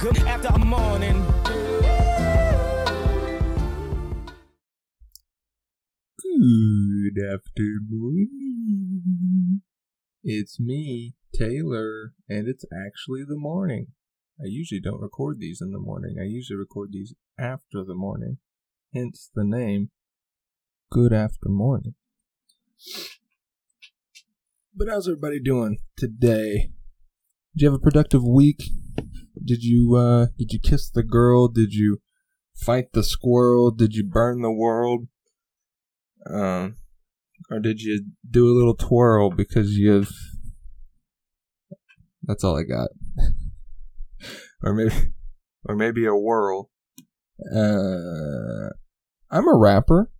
Good after morning. Good afternoon. It's me, Taylor, and it's actually the morning. I usually don't record these in the morning. I usually record these after the morning. Hence the name Good After Morning. But how's everybody doing today? Did you have a productive week? Did you uh did you kiss the girl? Did you fight the squirrel? Did you burn the world? Um or did you do a little twirl because you've That's all I got. or maybe or maybe a whirl. Uh I'm a rapper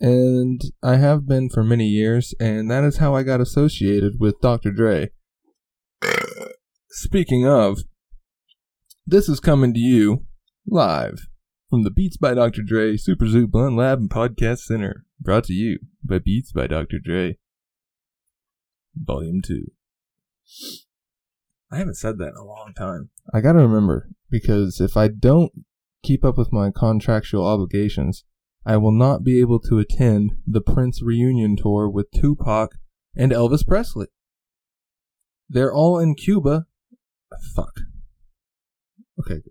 and I have been for many years, and that is how I got associated with Dr. Dre. Speaking of, this is coming to you live from the Beats by Dr. Dre Super Zoo Blunt Lab and Podcast Center, brought to you by Beats by Dr. Dre, Volume 2. I haven't said that in a long time. I gotta remember, because if I don't keep up with my contractual obligations, I will not be able to attend the Prince reunion tour with Tupac and Elvis Presley. They're all in Cuba. Fuck. Okay.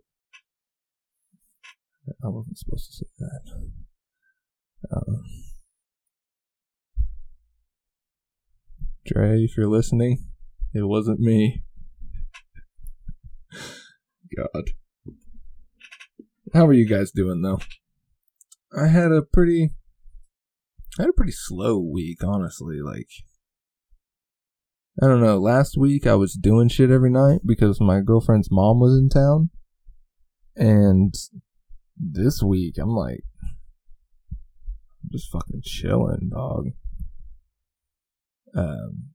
I wasn't supposed to say that. Um, Dre, if you're listening, it wasn't me. God. How are you guys doing though? I had a pretty I had a pretty slow week, honestly. Like I don't know, last week I was doing shit every night because my girlfriend's mom was in town. And this week I'm like I'm just fucking chilling, dog. Um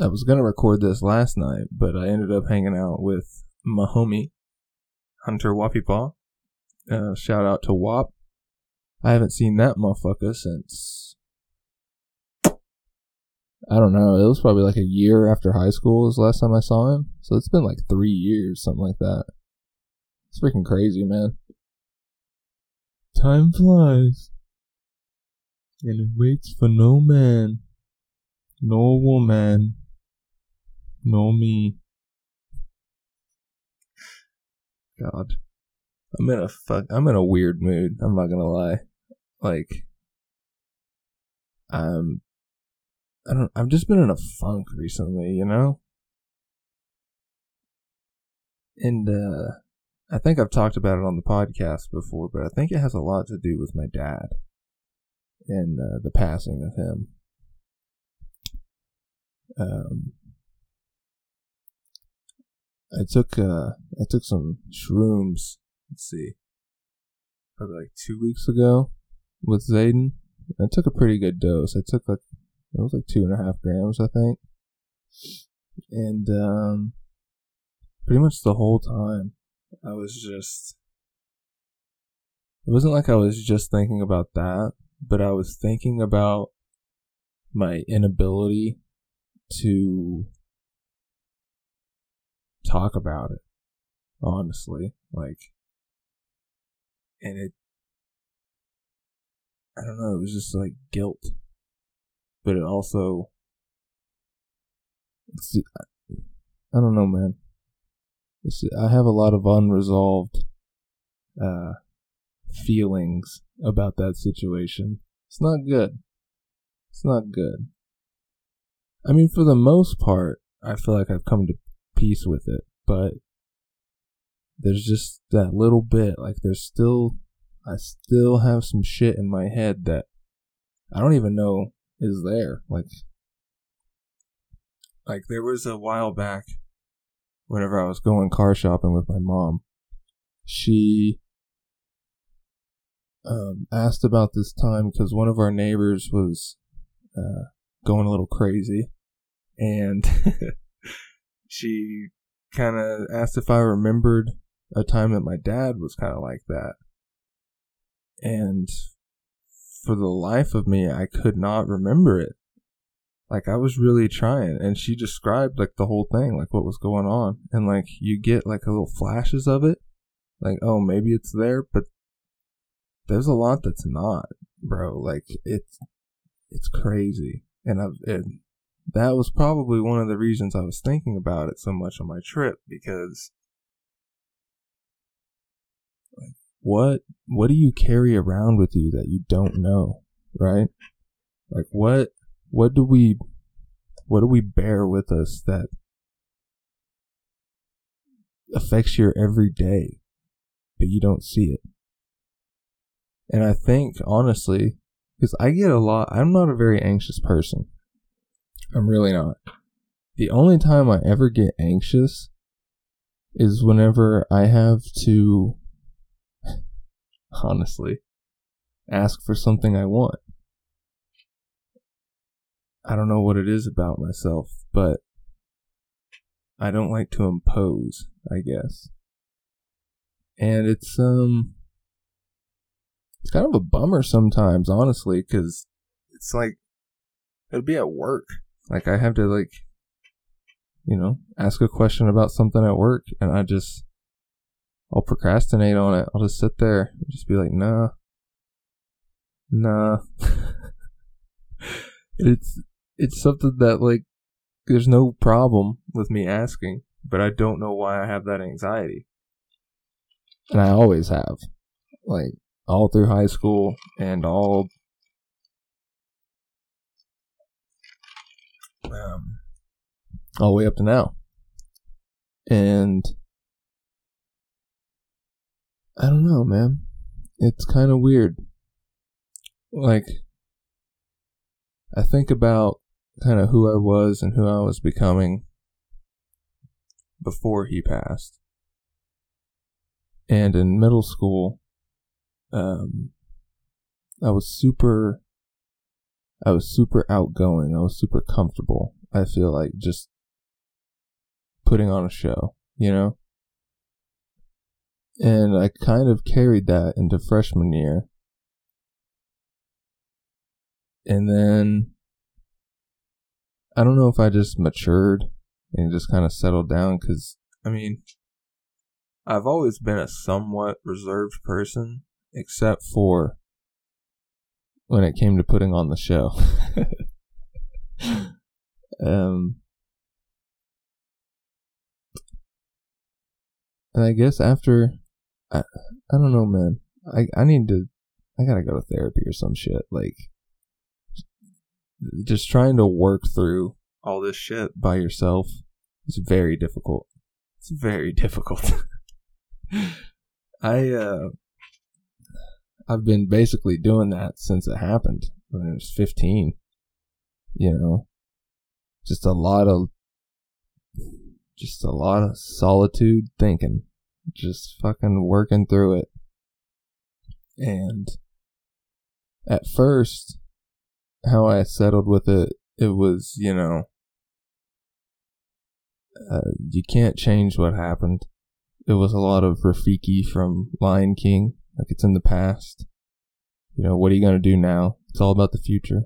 I was gonna record this last night, but I ended up hanging out with my homie, Hunter Wapipaw. Uh, shout out to Wap. I haven't seen that motherfucker since I don't know. It was probably like a year after high school was the last time I saw him. So it's been like three years, something like that. It's freaking crazy, man. Time flies. And it waits for no man. No woman. No me. God. I'm in a fuck I'm in a weird mood, I'm not gonna lie. Like um I don't I've just been in a funk recently, you know? And uh I think I've talked about it on the podcast before, but I think it has a lot to do with my dad and uh, the passing of him. Um I took uh I took some shrooms, let's see. Probably like 2 weeks ago with Zayden. I took a pretty good dose. I took like it was like two and a half grams, I think. And um pretty much the whole time I was just it wasn't like I was just thinking about that, but I was thinking about my inability to talk about it honestly like and it I don't know, it was just like guilt. But it also it's I don't know, man. It's, I have a lot of unresolved uh feelings about that situation. It's not good. It's not good. I mean, for the most part, I feel like I've come to peace with it, but there's just that little bit, like there's still I still have some shit in my head that I don't even know is there. Like, like there was a while back, whenever I was going car shopping with my mom, she um, asked about this time because one of our neighbors was uh, going a little crazy, and she kind of asked if I remembered a time that my dad was kind of like that. And for the life of me, I could not remember it. like I was really trying and she described like the whole thing, like what was going on. And like you get like a little flashes of it. Like, oh, maybe it's there, but there's a lot that's not, bro. Like it's it's crazy. And I've it, that was probably one of the reasons I was thinking about it so much on my trip because what what do you carry around with you that you don't know, right? Like what what do we what do we bear with us that affects your everyday but you don't see it? And i think honestly because i get a lot i'm not a very anxious person. I'm really not. The only time i ever get anxious is whenever i have to honestly ask for something i want I don't know what it is about myself, but I don't like to impose, I guess. And it's um it's kind of a bummer sometimes, honestly, cuz it's like it'll be at work. Like I have to like you know, ask a question about something at work and I just I'll procrastinate on it. I'll just sit there and just be like, "Nah." Nah. it's it's something that like there's no problem with me asking, but I don't know why I have that anxiety. And I always have. Like all through high school and all um all the way up to now. And I don't know, man. It's kind of weird. Like I think about kind of who I was and who I was becoming before he passed. And in middle school, um, I was super, I was super outgoing. I was super comfortable. I feel like just putting on a show, you know? And I kind of carried that into freshman year. And then I don't know if I just matured and just kind of settled down because, I mean, I've always been a somewhat reserved person, except for when it came to putting on the show. um, and I guess after, I, I don't know, man. I, I need to, I gotta go to therapy or some shit. Like, just trying to work through all this shit by yourself is very difficult. It's very difficult. I uh I've been basically doing that since it happened when I was 15. You know, just a lot of just a lot of solitude thinking, just fucking working through it. And at first how I settled with it, it was, you know, uh, you can't change what happened. It was a lot of Rafiki from Lion King, like it's in the past. You know, what are you going to do now? It's all about the future.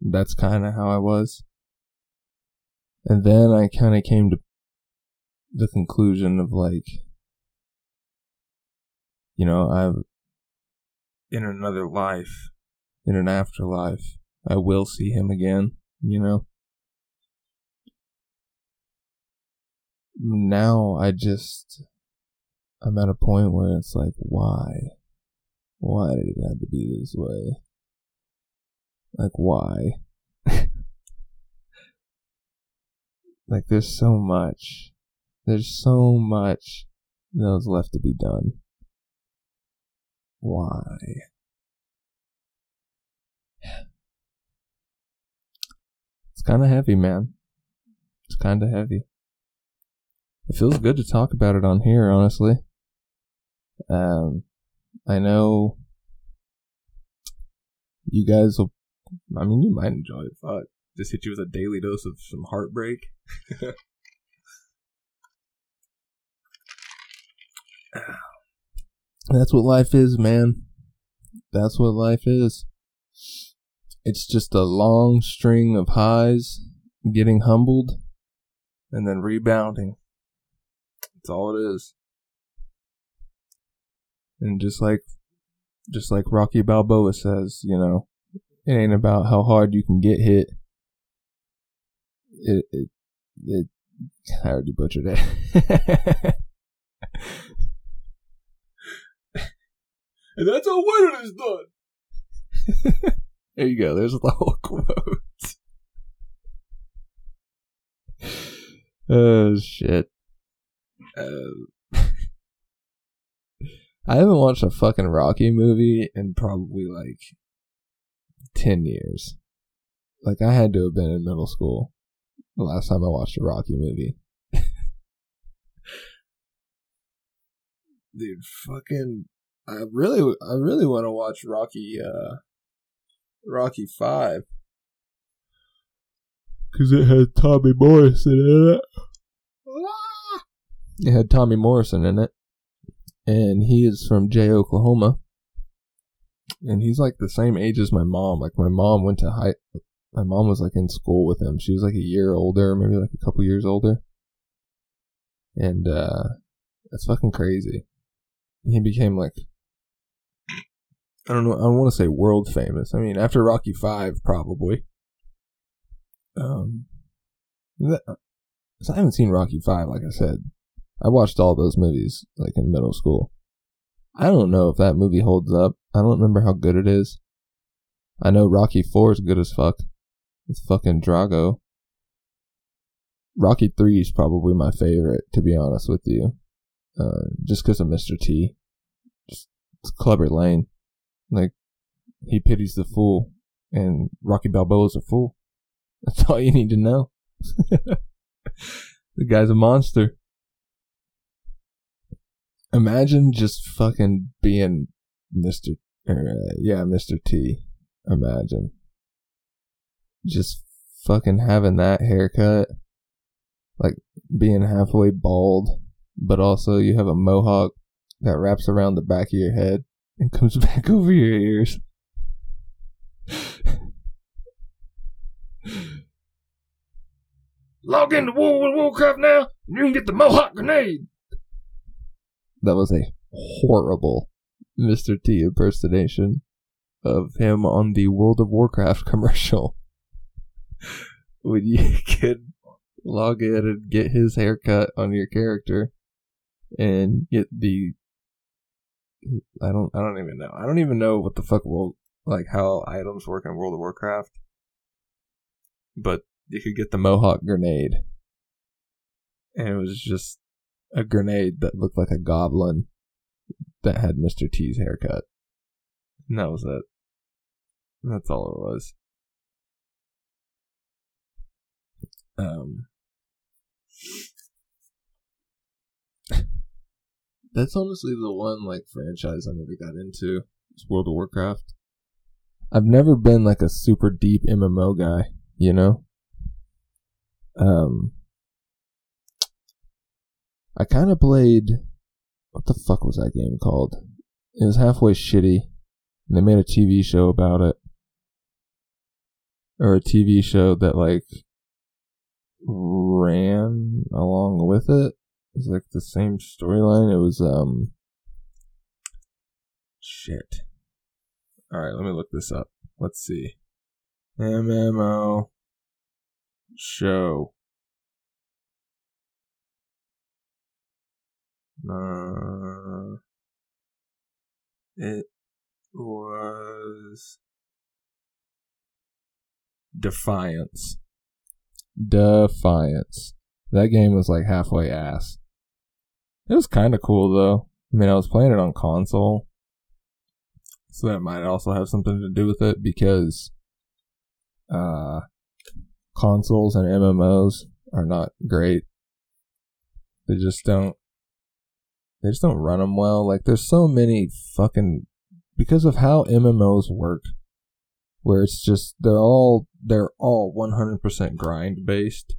That's kind of how I was. And then I kind of came to the conclusion of like, you know, I've, in another life, in an afterlife, I will see him again, you know? Now I just, I'm at a point where it's like, why? Why did it have to be this way? Like, why? like, there's so much. There's so much that was left to be done. Why? It's kind of heavy, man. It's kind of heavy. It feels good to talk about it on here, honestly. Um, I know you guys will. I mean, you might enjoy it. Fuck, just hit you with a daily dose of some heartbreak. That's what life is, man. That's what life is. it's just a long string of highs, getting humbled, and then rebounding. That's all it is. And just like, just like Rocky Balboa says, you know, it ain't about how hard you can get hit. It, it, it I already butchered it. and that's how winning is done. there you go. There's the whole quote. oh shit. Uh, I haven't watched a fucking Rocky movie in probably like ten years. Like I had to have been in middle school the last time I watched a Rocky movie. Dude, fucking I really I really want to watch Rocky uh Rocky 5 cuz it had Tommy Morrison in it. It had Tommy Morrison in it. And he is from Jay, Oklahoma. And he's like the same age as my mom. Like my mom went to high my mom was like in school with him. She was like a year older, maybe like a couple years older. And uh that's fucking crazy. And he became like I don't know, I don't want to say world famous. I mean, after Rocky 5 probably. Um that, I haven't seen Rocky 5 like I said. I watched all those movies like in middle school. I don't know if that movie holds up. I don't remember how good it is. I know Rocky 4 is good as fuck. It's fucking Drago. Rocky 3 is probably my favorite, to be honest with you. Uh, just because of Mr. T. Just, it's Clubber Lang. Like, he pities the fool, and Rocky Balboa's a fool. That's all you need to know. the guy's a monster. Imagine just fucking being Mr. Er, uh, yeah, Mr. T. Imagine just fucking having that haircut, like being halfway bald, but also you have a mohawk that wraps around the back of your head and comes back over your ears. Log into World of Warcraft now, and you can get the Mohawk grenade. That was a horrible Mr. T impersonation of him on the World of Warcraft commercial when you can log in and get his haircut on your character and get the I don't I don't even know. I don't even know what the fuck will like how items work in World of Warcraft. But you could get the Mohawk grenade. And it was just a grenade that looked like a goblin that had Mr. T's haircut. And that was it. That's all it was. Um, that's honestly the one like franchise I never got into. It's World of Warcraft. I've never been like a super deep MMO guy, you know. Um, I kind of played. What the fuck was that game called? It was halfway shitty, and they made a TV show about it, or a TV show that like ran along with it. It's like the same storyline. It was um shit. All right, let me look this up. Let's see. MMO show. Uh, it was Defiance. Defiance. That game was like halfway ass. It was kind of cool though. I mean, I was playing it on console, so that might also have something to do with it because uh, consoles and MMOs are not great. They just don't. They just don't run them well. Like, there's so many fucking because of how MMOs work where it's just they're all they're all 100% grind based.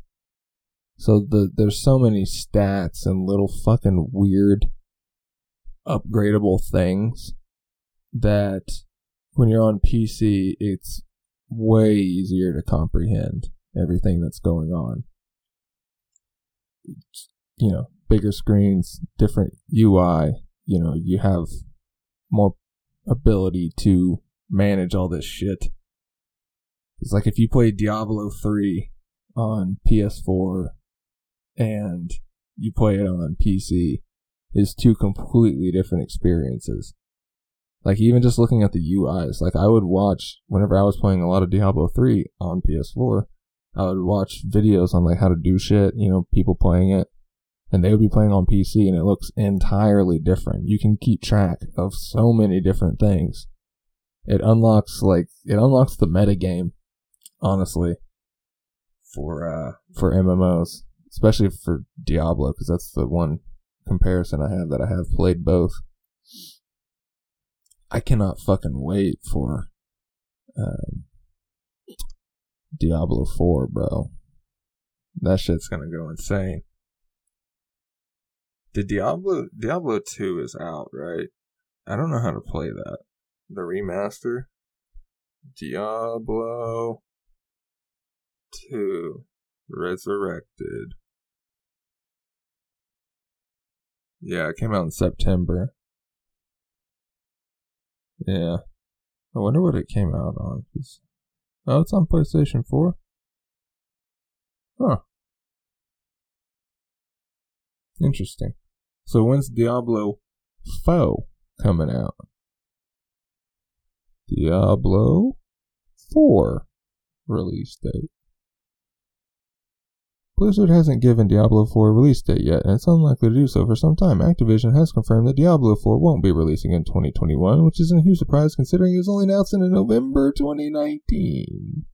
So the there's so many stats and little fucking weird upgradable things that when you're on PC it's way easier to comprehend everything that's going on. You know, bigger screens, different UI, you know, you have more ability to manage all this shit. It's like if you play Diablo 3 on PS4 and you play it on PC, is two completely different experiences. Like even just looking at the UIs, like I would watch whenever I was playing a lot of Diablo 3 on PS4, I would watch videos on like how to do shit, you know, people playing it, and they would be playing on PC and it looks entirely different. You can keep track of so many different things. It unlocks like it unlocks the meta game, honestly, for uh for MMOs, especially for Diablo because that's the one comparison I have that I have played both. I cannot fucking wait for um, Diablo 4, bro. That shit's gonna go insane. The Diablo Diablo 2 is out, right? I don't know how to play that. The remaster? Diablo 2 Resurrected. Yeah, it came out in September. Yeah. I wonder what it came out on. Oh, it's on PlayStation 4? Huh. Interesting. So when's Diablo 4 coming out? Diablo 4 release date. Blizzard hasn't given Diablo 4 a release date yet, and it's unlikely to do so for some time. Activision has confirmed that Diablo 4 won't be releasing in 2021, which isn't a huge surprise considering it was only announced in November 2019.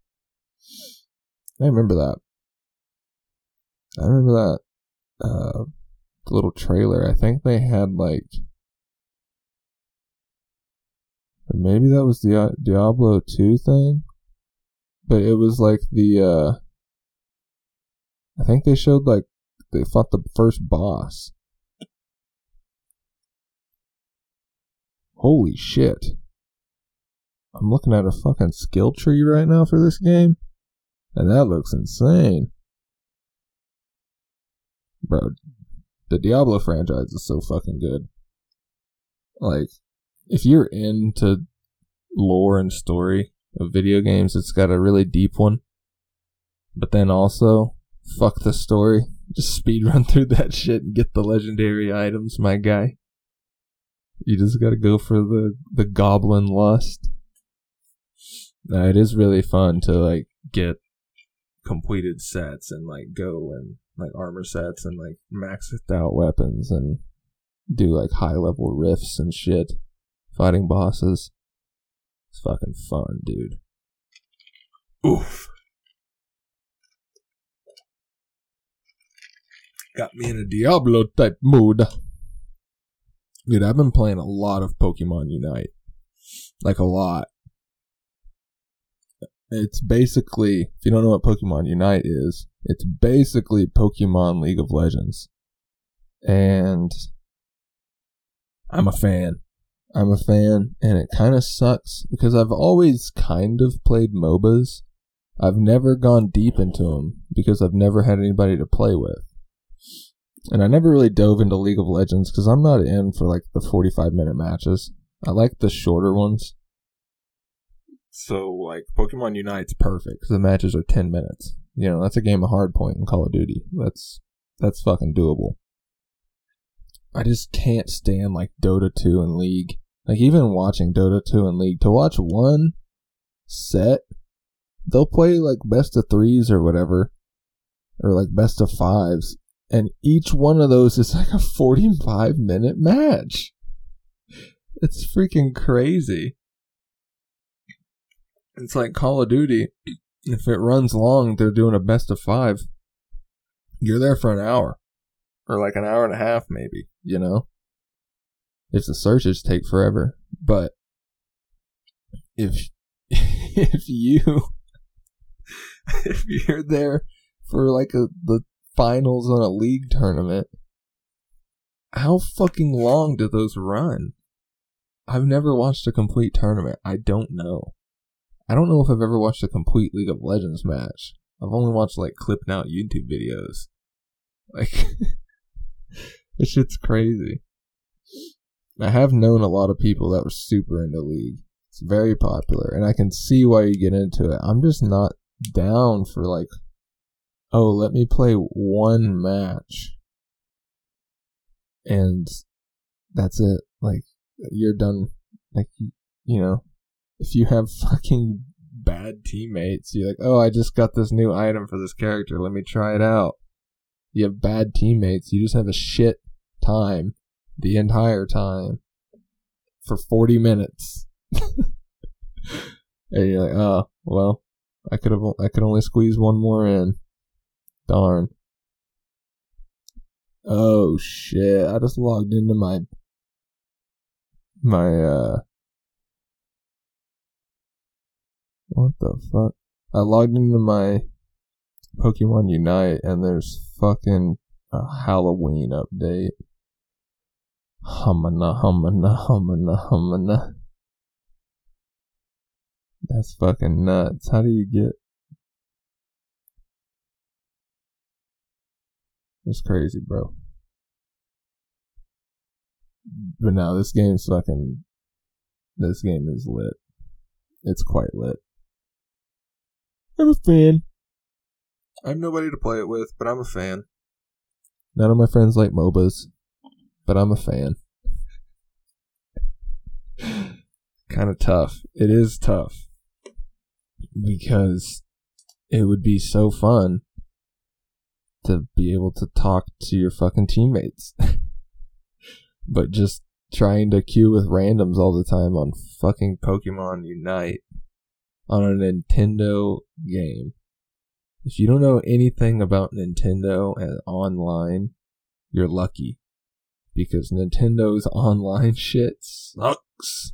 I remember that. I remember that uh, little trailer. I think they had like maybe that was the Diablo 2 thing, but it was like the uh I think they showed like they fought the first boss. Holy shit. I'm looking at a fucking skill tree right now for this game, and that looks insane. Bro, the Diablo franchise is so fucking good. Like, if you're into lore and story of video games, it's got a really deep one. But then also, fuck the story. Just speed run through that shit and get the legendary items, my guy. You just gotta go for the, the goblin lust. Uh, it is really fun to like get completed sets and like go and like armor sets and like maxed out weapons and do like high level rifts and shit. Fighting bosses. It's fucking fun, dude. Oof. Got me in a Diablo type mood. Dude, I've been playing a lot of Pokemon Unite. Like a lot. It's basically, if you don't know what Pokemon Unite is, it's basically Pokemon League of Legends. And I'm a fan. I'm a fan, and it kind of sucks because I've always kind of played MOBAs. I've never gone deep into them because I've never had anybody to play with and I never really dove into League of Legends because I'm not in for like the 45 minute matches. I like the shorter ones. So like Pokemon Unite's perfect because the matches are 10 minutes. You know, that's a game of hardpoint in Call of Duty. That's that's fucking doable. I just can't stand like Dota 2 and League. Like even watching Dota 2 and League to watch one set, they'll play like best of threes or whatever, or like best of fives, and each one of those is like a 45 minute match. It's freaking crazy. It's like Call of Duty. If it runs long, they're doing a best of five. You're there for an hour. Or like an hour and a half, maybe, you know? If the searches take forever. But if if you if you're there for like a the finals on a league tournament. How fucking long do those run? I've never watched a complete tournament. I don't know. I don't know if I've ever watched a complete League of Legends match. I've only watched like clipped out YouTube videos. Like, this shit's crazy. I have known a lot of people that were super into League. It's very popular, and I can see why you get into it. I'm just not down for like, oh, let me play one match, and that's it. Like, you're done. Like, you know, if you have fucking bad teammates, you're like, oh, I just got this new item for this character. Let me try it out. You have bad teammates. You just have a shit time the entire time for 40 minutes. and you're like, oh, well, I could have, I could only squeeze one more in. Darn. Oh shit, I just logged into my, my, uh, what the fuck? I logged into my Pokemon Unite and there's fucking a Halloween update. Humana, humana, humana, humana. That's fucking nuts. How do you get. It's crazy, bro. But now this game's fucking. This game is lit. It's quite lit. I'm a fan. I have nobody to play it with, but I'm a fan. None of my friends like MOBAs but I'm a fan. kind of tough. It is tough because it would be so fun to be able to talk to your fucking teammates. but just trying to queue with randoms all the time on fucking Pokemon Unite on a Nintendo game. If you don't know anything about Nintendo and online, you're lucky because Nintendo's online shit sucks.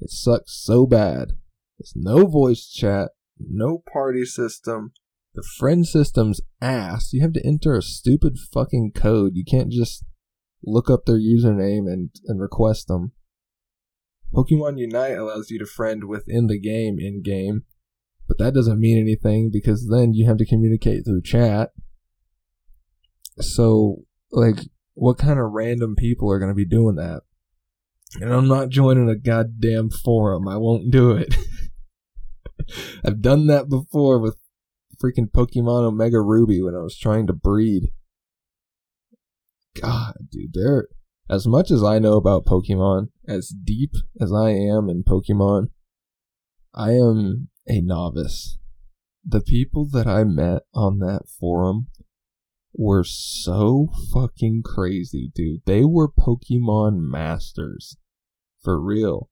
It sucks so bad. There's no voice chat, no party system. The friend system's ass. You have to enter a stupid fucking code. You can't just look up their username and, and request them. Pokemon Unite allows you to friend within the game in game, but that doesn't mean anything because then you have to communicate through chat. So, like, what kind of random people are going to be doing that? And I'm not joining a goddamn forum. I won't do it. I've done that before with freaking Pokemon Omega Ruby when I was trying to breed. God, dude. As much as I know about Pokemon, as deep as I am in Pokemon, I am a novice. The people that I met on that forum were so fucking crazy, dude. They were Pokemon masters. For real.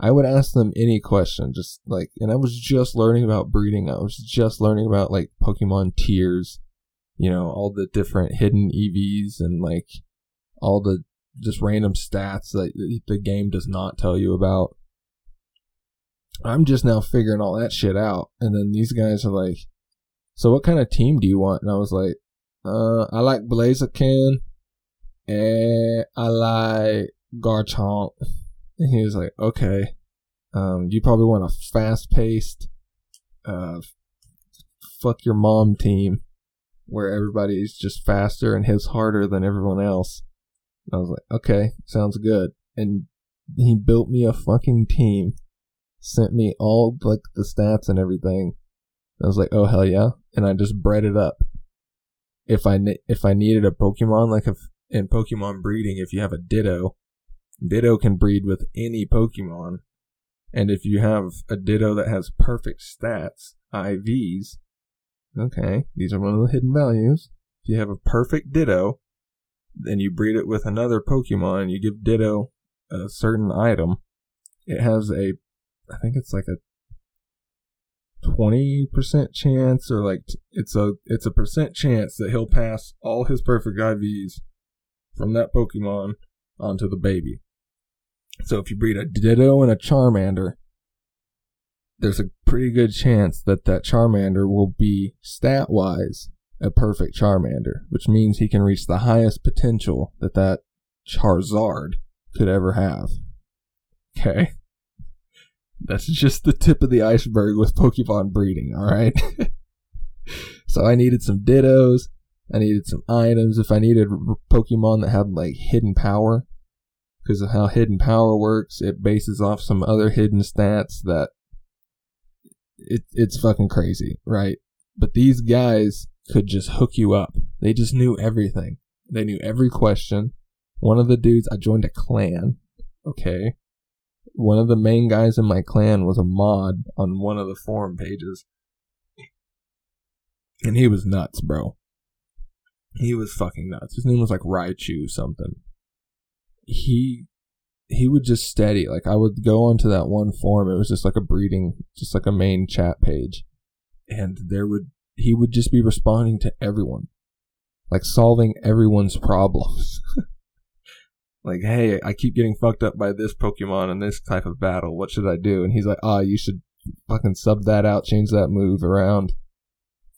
I would ask them any question, just like, and I was just learning about breeding. I was just learning about like Pokemon tiers, you know, all the different hidden EVs and like all the just random stats that the game does not tell you about. I'm just now figuring all that shit out. And then these guys are like, so what kind of team do you want? And I was like, uh, I like Blaziken, and I like Garchomp. And he was like, okay, um, you probably want a fast paced, uh, fuck your mom team where everybody's just faster and hits harder than everyone else. And I was like, okay, sounds good. And he built me a fucking team, sent me all like the stats and everything. I was like, oh hell yeah. And I just bred it up if I if I needed a Pokemon, like if in Pokemon breeding, if you have a Ditto, Ditto can breed with any Pokemon, and if you have a Ditto that has perfect stats, IVs, okay, these are one of the hidden values. If you have a perfect Ditto, then you breed it with another Pokemon, and you give Ditto a certain item. It has a, I think it's like a 20% chance or like it's a it's a percent chance that he'll pass all his perfect IVs from that Pokemon onto the baby. So if you breed a Ditto and a Charmander, there's a pretty good chance that that Charmander will be stat wise a perfect Charmander, which means he can reach the highest potential that that Charizard could ever have. Okay. That's just the tip of the iceberg with Pokemon breeding, alright? so I needed some Dittos. I needed some items. If I needed Pokemon that had like hidden power, because of how hidden power works, it bases off some other hidden stats that it, it's fucking crazy, right? But these guys could just hook you up. They just knew everything. They knew every question. One of the dudes, I joined a clan, okay? One of the main guys in my clan was a mod on one of the forum pages. And he was nuts, bro. He was fucking nuts. His name was like Raichu something. He he would just steady. Like I would go onto that one forum. It was just like a breeding, just like a main chat page, and there would he would just be responding to everyone, like solving everyone's problems. like, hey, I keep getting fucked up by this Pokemon in this type of battle. What should I do? And he's like, ah, oh, you should fucking sub that out, change that move around.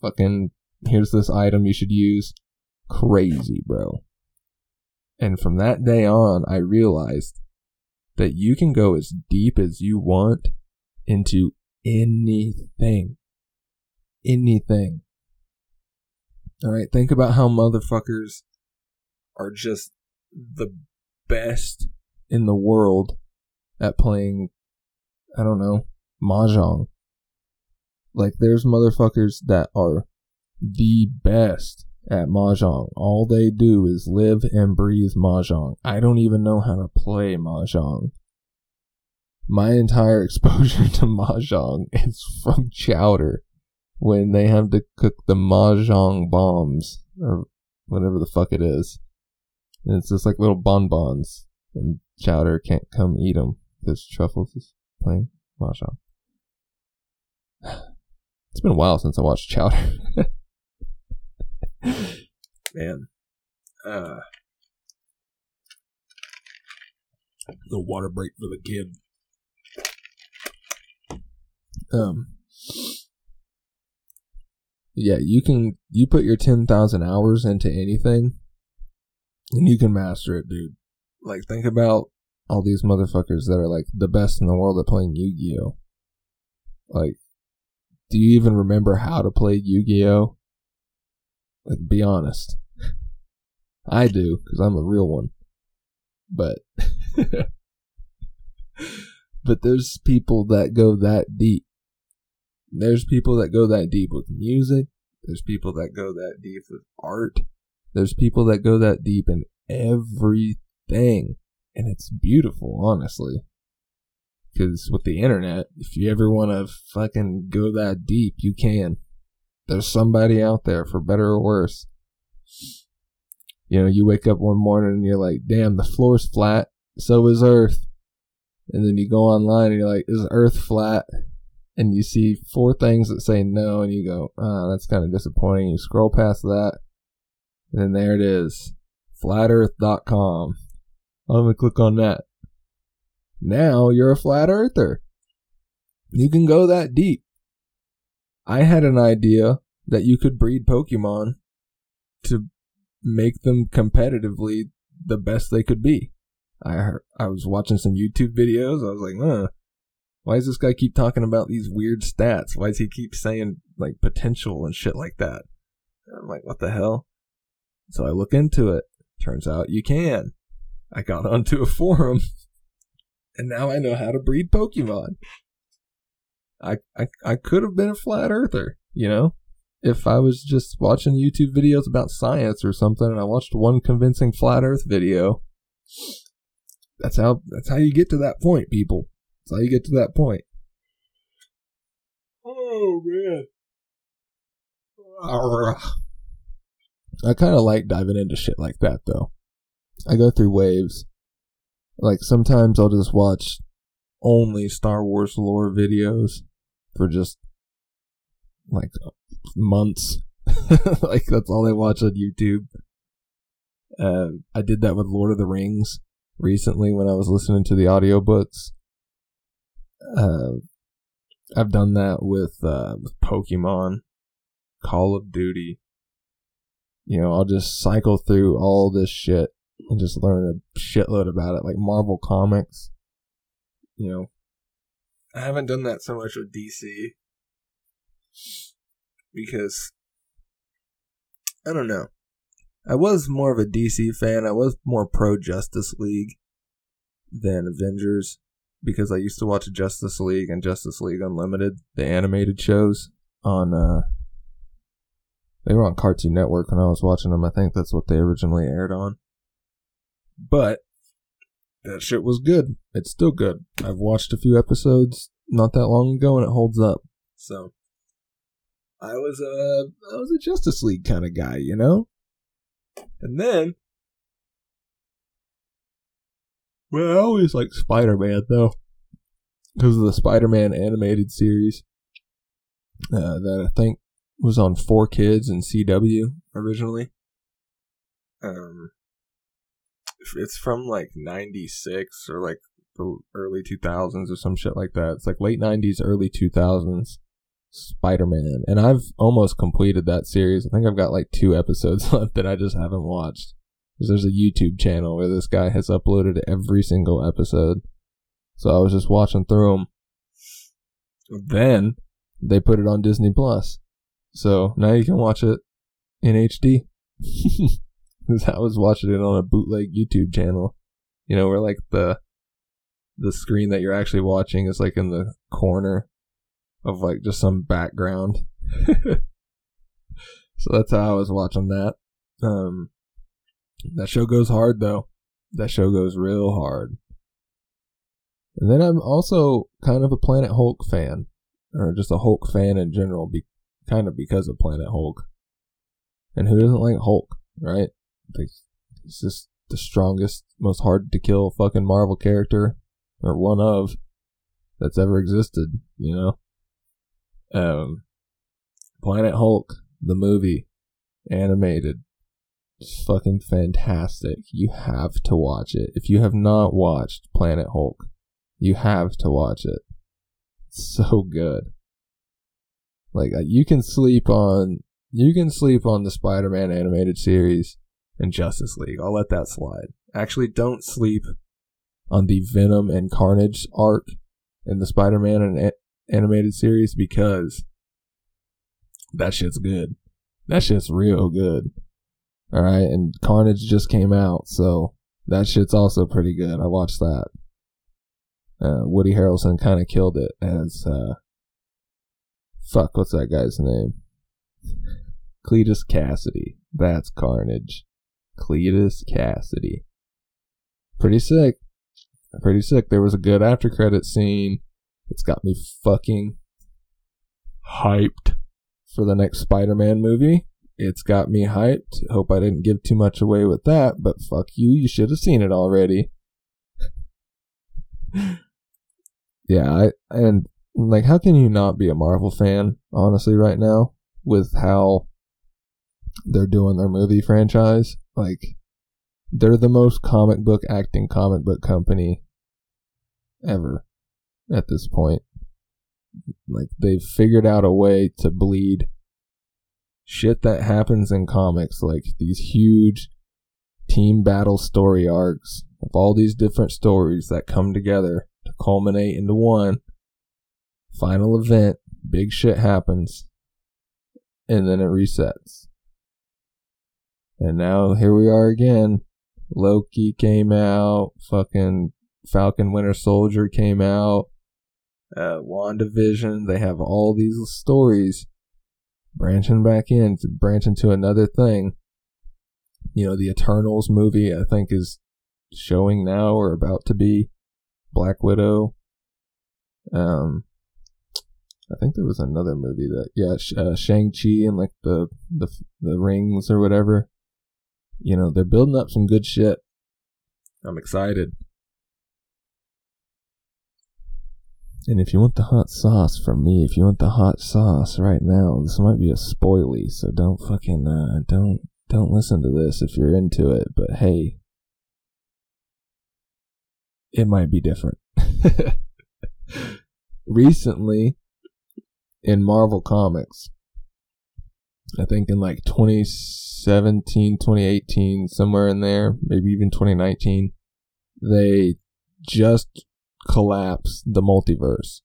Fucking, here's this item you should use. Crazy, bro. And from that day on, I realized that you can go as deep as you want into anything. Anything. Alright, think about how motherfuckers are just the best in the world at playing, I don't know, Mahjong. Like, there's motherfuckers that are the best at Mahjong. All they do is live and breathe Mahjong. I don't even know how to play Mahjong. My entire exposure to Mahjong is from Chowder when they have to cook the Mahjong bombs or whatever the fuck it is. And it's just like little bonbons and Chowder can't come eat them because Truffles is playing Mahjong. It's been a while since I watched Chowder. Man. Uh, the water break for the kid. Um. Yeah, you can you put your ten thousand hours into anything, and you can master it, dude. Like think about all these motherfuckers that are like the best in the world at playing Yu-Gi-Oh. Like, do you even remember how to play Yu-Gi-Oh? Like, be honest. I do, because I'm a real one. But, but there's people that go that deep. There's people that go that deep with music. There's people that go that deep with art. There's people that go that deep in everything. And it's beautiful, honestly. Because with the internet, if you ever want to fucking go that deep, you can there's somebody out there for better or worse. You know, you wake up one morning and you're like, damn, the floor's flat. So is Earth. And then you go online and you're like, is Earth flat? And you see four things that say no, and you go, ah, oh, that's kind of disappointing. You scroll past that, and then there it is flatearth.com. I'm going to click on that. Now you're a flat earther. You can go that deep. I had an idea that you could breed Pokemon to make them competitively the best they could be. I heard, I was watching some YouTube videos. I was like, huh, why does this guy keep talking about these weird stats? Why does he keep saying like potential and shit like that? I'm like, what the hell? So I look into it. Turns out you can. I got onto a forum and now I know how to breed Pokemon. I, I, I could have been a flat earther, you know? If I was just watching YouTube videos about science or something and I watched one convincing flat earth video, that's how that's how you get to that point, people. That's how you get to that point. Oh man. I kind of like diving into shit like that though. I go through waves. Like sometimes I'll just watch only Star Wars lore videos for just like months. like that's all I watch on YouTube. Uh, I did that with Lord of the Rings recently when I was listening to the audiobooks. Uh, I've done that with, uh, with Pokemon, Call of Duty. You know, I'll just cycle through all this shit and just learn a shitload about it, like Marvel Comics. You know, I haven't done that so much with DC because I don't know. I was more of a DC fan. I was more pro Justice League than Avengers because I used to watch Justice League and Justice League Unlimited, the animated shows on uh they were on Cartoon Network when I was watching them. I think that's what they originally aired on. But that shit was good. It's still good. I've watched a few episodes not that long ago and it holds up. So I was a I was a Justice League kind of guy, you know? And then well, I always like Spider Man though, because of the Spider Man animated series uh, that I think was on 4Kids and CW originally. Um, it's from like '96 or like the early 2000s or some shit like that. It's like late '90s, early 2000s. Spider Man, and I've almost completed that series. I think I've got like two episodes left that I just haven't watched. Because there's a YouTube channel where this guy has uploaded every single episode. So I was just watching through them. Then they put it on Disney Plus. So now you can watch it in HD. Because I was watching it on a bootleg YouTube channel. You know, where like the the screen that you're actually watching is like in the corner of like just some background. so that's how I was watching that. Um that show goes hard though. That show goes real hard. And then I'm also kind of a Planet Hulk fan, or just a Hulk fan in general, be, kind of because of Planet Hulk. And who doesn't like Hulk, right? He's just the strongest, most hard to kill fucking Marvel character, or one of, that's ever existed, you know? Um, Planet Hulk, the movie, animated, fucking fantastic. You have to watch it. If you have not watched Planet Hulk, you have to watch it. It's so good. Like uh, you can sleep on you can sleep on the Spider-Man animated series and Justice League. I'll let that slide. Actually, don't sleep on the Venom and Carnage arc in the Spider-Man and animated series because that shit's good. That shit's real good. All right, and Carnage just came out, so that shit's also pretty good. I watched that. Uh, Woody Harrelson kind of killed it as uh, fuck. What's that guy's name? Cletus Kasady. That's Carnage. Cletus Kasady. Pretty sick. Pretty sick. There was a good after credit scene. It's got me fucking hyped for the next Spider-Man movie. It's got me hyped. Hope I didn't give too much away with that, but fuck you, you should have seen it already. yeah, I and like how can you not be a Marvel fan, honestly, right now, with how they're doing their movie franchise? Like they're the most comic book acting comic book company ever at this point. Like they've figured out a way to bleed shit that happens in comics, like these huge team battle story arcs of all these different stories that come together to culminate into one final event, big shit happens, and then it resets. And now here we are again. Loki came out, fucking Falcon Winter Soldier came out, uh, WandaVision, they have all these stories branching back in branching to another thing. You know, the Eternals movie I think is showing now or about to be Black Widow. Um, I think there was another movie that yeah, uh, Shang Chi and like the the the rings or whatever. You know, they're building up some good shit. I'm excited. And if you want the hot sauce from me, if you want the hot sauce right now, this might be a spoily, so don't fucking uh, don't don't listen to this if you're into it. But hey, it might be different. Recently, in Marvel Comics, I think in like 2017, 2018, somewhere in there, maybe even 2019, they just collapse the multiverse.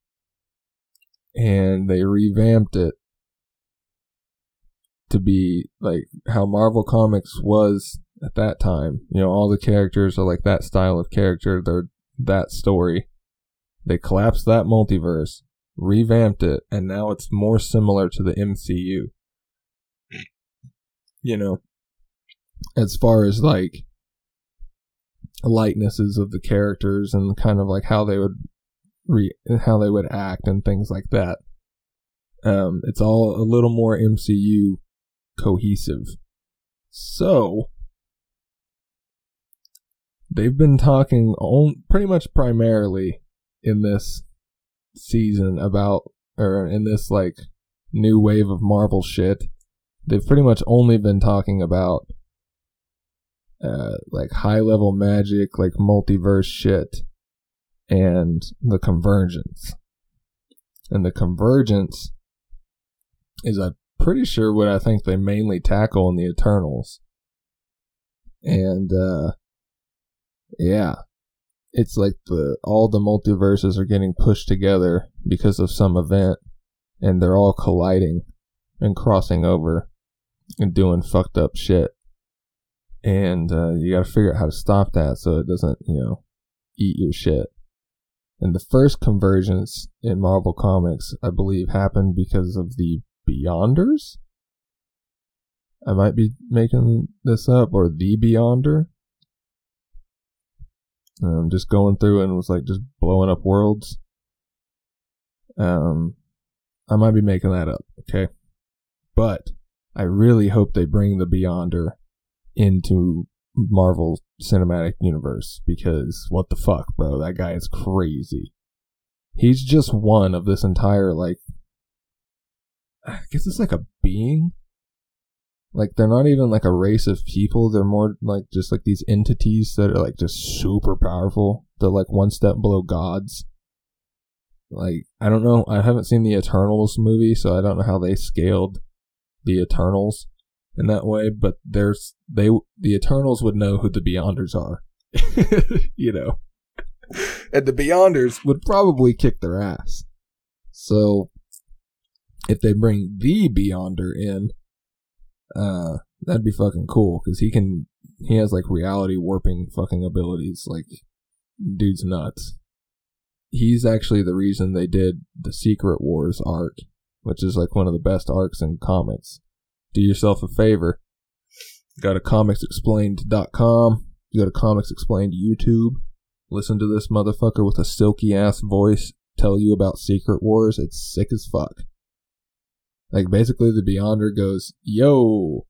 and they revamped it to be like how Marvel Comics was at that time. You know, all the characters are like that style of character. They're that story. They collapsed that multiverse, revamped it, and now it's more similar to the MCU. You know, as far as like likenesses of the characters and kind of like how they would re how they would act and things like that. Um, it's all a little more MCU cohesive. So they've been talking on, pretty much primarily in this season about or in this like new wave of Marvel shit. They've pretty much only been talking about uh, like high level magic, like multiverse shit, and the convergence. And the convergence is, I'm pretty sure, what I think they mainly tackle in the Eternals. And, uh, yeah, it's like the all the multiverses are getting pushed together because of some event, and they're all colliding and crossing over and doing fucked up shit and uh, you got to figure out how to stop that so it doesn't, you know, eat your shit. And the first convergence in Marvel Comics, I believe, happened because of the Beyonders. I might be making this up, or the Beyonder. Um, just going through and was like just blowing up worlds. Um, I might be making that up, okay? But I really hope they bring the Beyonder into Marvel Cinematic Universe because what the fuck, bro? That guy is crazy. He's just one of this entire like I guess it's like a being. Like they're not even like a race of people, they're more like just like these entities that are like just super powerful. They're like one step below gods. Like I don't know, I haven't seen the Eternals movie, so I don't know how they scaled the Eternals in that way, but there's they the Eternals would know who the Beyonders are, you know, and the Beyonders would probably kick their ass. So if they bring the Beyonder in, uh, that'd be fucking cool because he can he has like reality warping fucking abilities. Like, dude's nuts. He's actually the reason they did the Secret Wars arc, which is like one of the best arcs in comics do yourself a favor. Go to comicsexplained.com. Go to Comics Explained YouTube. Listen to this motherfucker with a silky ass voice tell you about Secret Wars. It's sick as fuck. Like basically the Beyonder goes, Yo,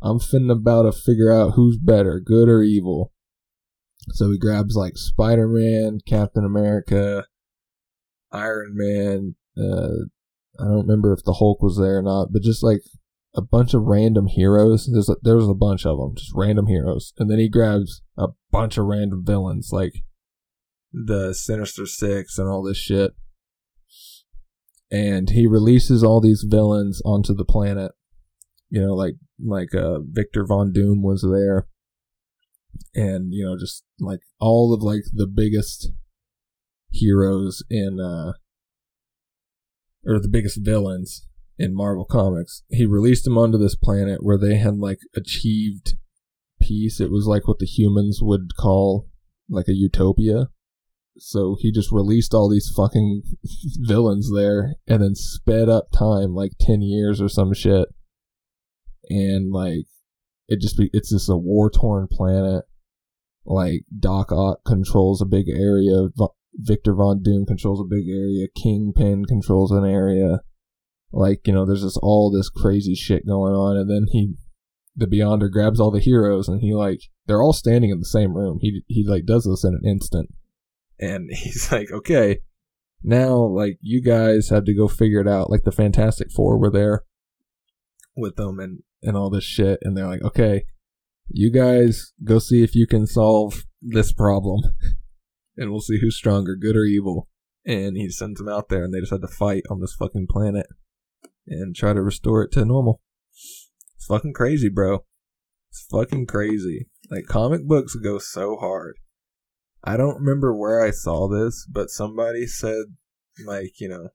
I'm finna about to figure out who's better, good or evil. So he grabs like Spider Man, Captain America, Iron Man, uh I don't remember if the Hulk was there or not, but just like a bunch of random heroes. There's a, there's a bunch of them, just random heroes, and then he grabs a bunch of random villains like the Sinister Six and all this shit, and he releases all these villains onto the planet. You know, like like uh, Victor Von Doom was there, and you know, just like all of like the biggest heroes in uh or the biggest villains in Marvel Comics. He released them onto this planet where they had like achieved peace. It was like what the humans would call like a utopia. So he just released all these fucking villains there and then sped up time like 10 years or some shit. And like, it just be, it's just a war torn planet. Like, Doc Ock controls a big area. Victor Von Doom controls a big area. Kingpin controls an area like, you know, there's just all this crazy shit going on. And then he, the Beyonder grabs all the heroes and he like, they're all standing in the same room. He, he like does this in an instant. And he's like, okay, now like you guys have to go figure it out. Like the Fantastic Four were there with them and, and all this shit. And they're like, okay, you guys go see if you can solve this problem and we'll see who's stronger, good or evil. And he sends them out there and they just had to fight on this fucking planet and try to restore it to normal. It's fucking crazy, bro. It's fucking crazy. Like comic books go so hard. I don't remember where I saw this, but somebody said like, you know,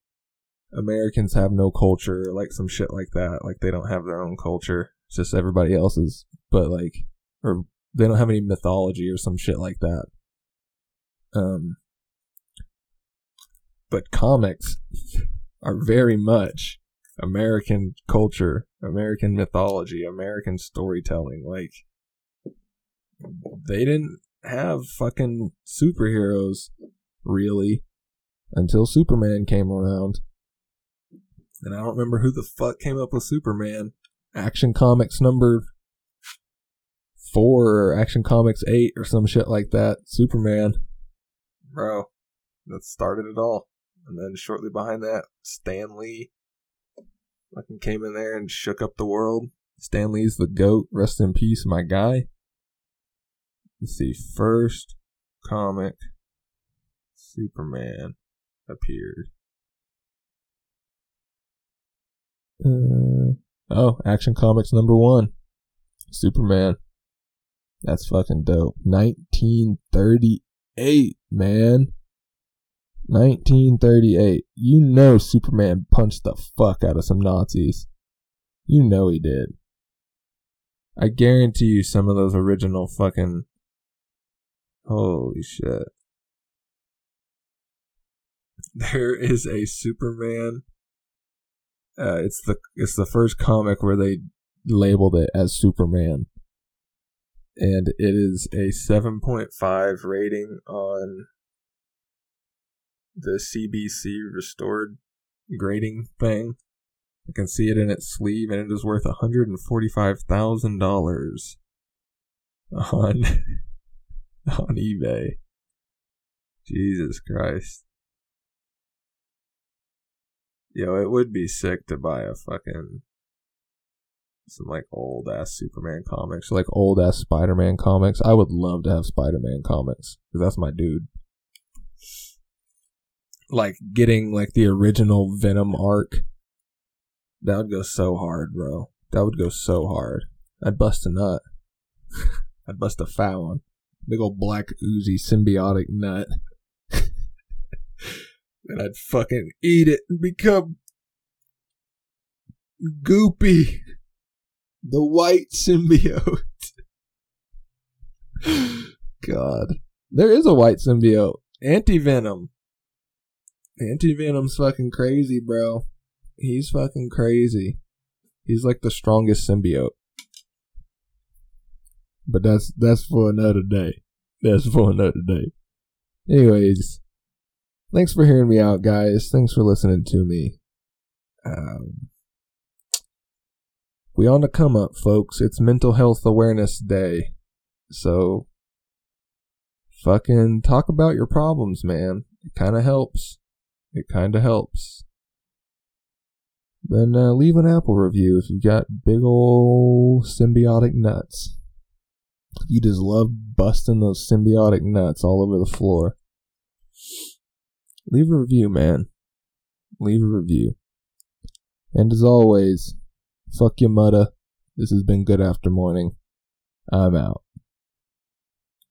Americans have no culture, like some shit like that. Like they don't have their own culture. It's just everybody else's. But like, or they don't have any mythology or some shit like that. Um, but comics are very much American culture, American mythology, American storytelling. Like, they didn't have fucking superheroes, really, until Superman came around. And I don't remember who the fuck came up with Superman. Action Comics number four or Action Comics eight or some shit like that. Superman. Bro, that started it all. And then shortly behind that, Stan Lee fucking came in there and shook up the world. Stan Lee's the GOAT. Rest in peace, my guy. Let's see. First comic Superman appeared. Uh, oh, Action Comics number one. Superman. That's fucking dope. 1938, man. 1938. You know Superman punched the fuck out of some Nazis. You know he did. I guarantee you some of those original fucking. Holy shit. There is a Superman. Uh, it's the it's the first comic where they labeled it as Superman, and it is a seven point five rating on the CGC restored grading thing. I can see it in its sleeve, and it is worth hundred and forty-five thousand dollars on on eBay. Jesus Christ. Yo, it would be sick to buy a fucking some like old ass Superman comics, like old ass Spider Man comics. I would love to have Spider Man comics because that's my dude like getting like the original Venom arc, that would go so hard, bro. That would go so hard. I'd bust a nut. I'd bust a foul one. Big old black oozy symbiotic nut. and I'd fucking eat it and become goopy. The white symbiote. God. There is a white symbiote. Anti Venom. Anti Venom's fucking crazy, bro. He's fucking crazy. He's like the strongest symbiote. But that's that's for another day. That's for another day. Anyways, thanks for hearing me out, guys. Thanks for listening to me. Um, we on the come up, folks. It's Mental Health Awareness Day, so fucking talk about your problems, man. It kind of helps. It kind of helps. Then uh, leave an Apple review if you've got big ol' symbiotic nuts. You just love busting those symbiotic nuts all over the floor. Leave a review, man. Leave a review. And as always, fuck your mudda. This has been Good After Morning. I'm out.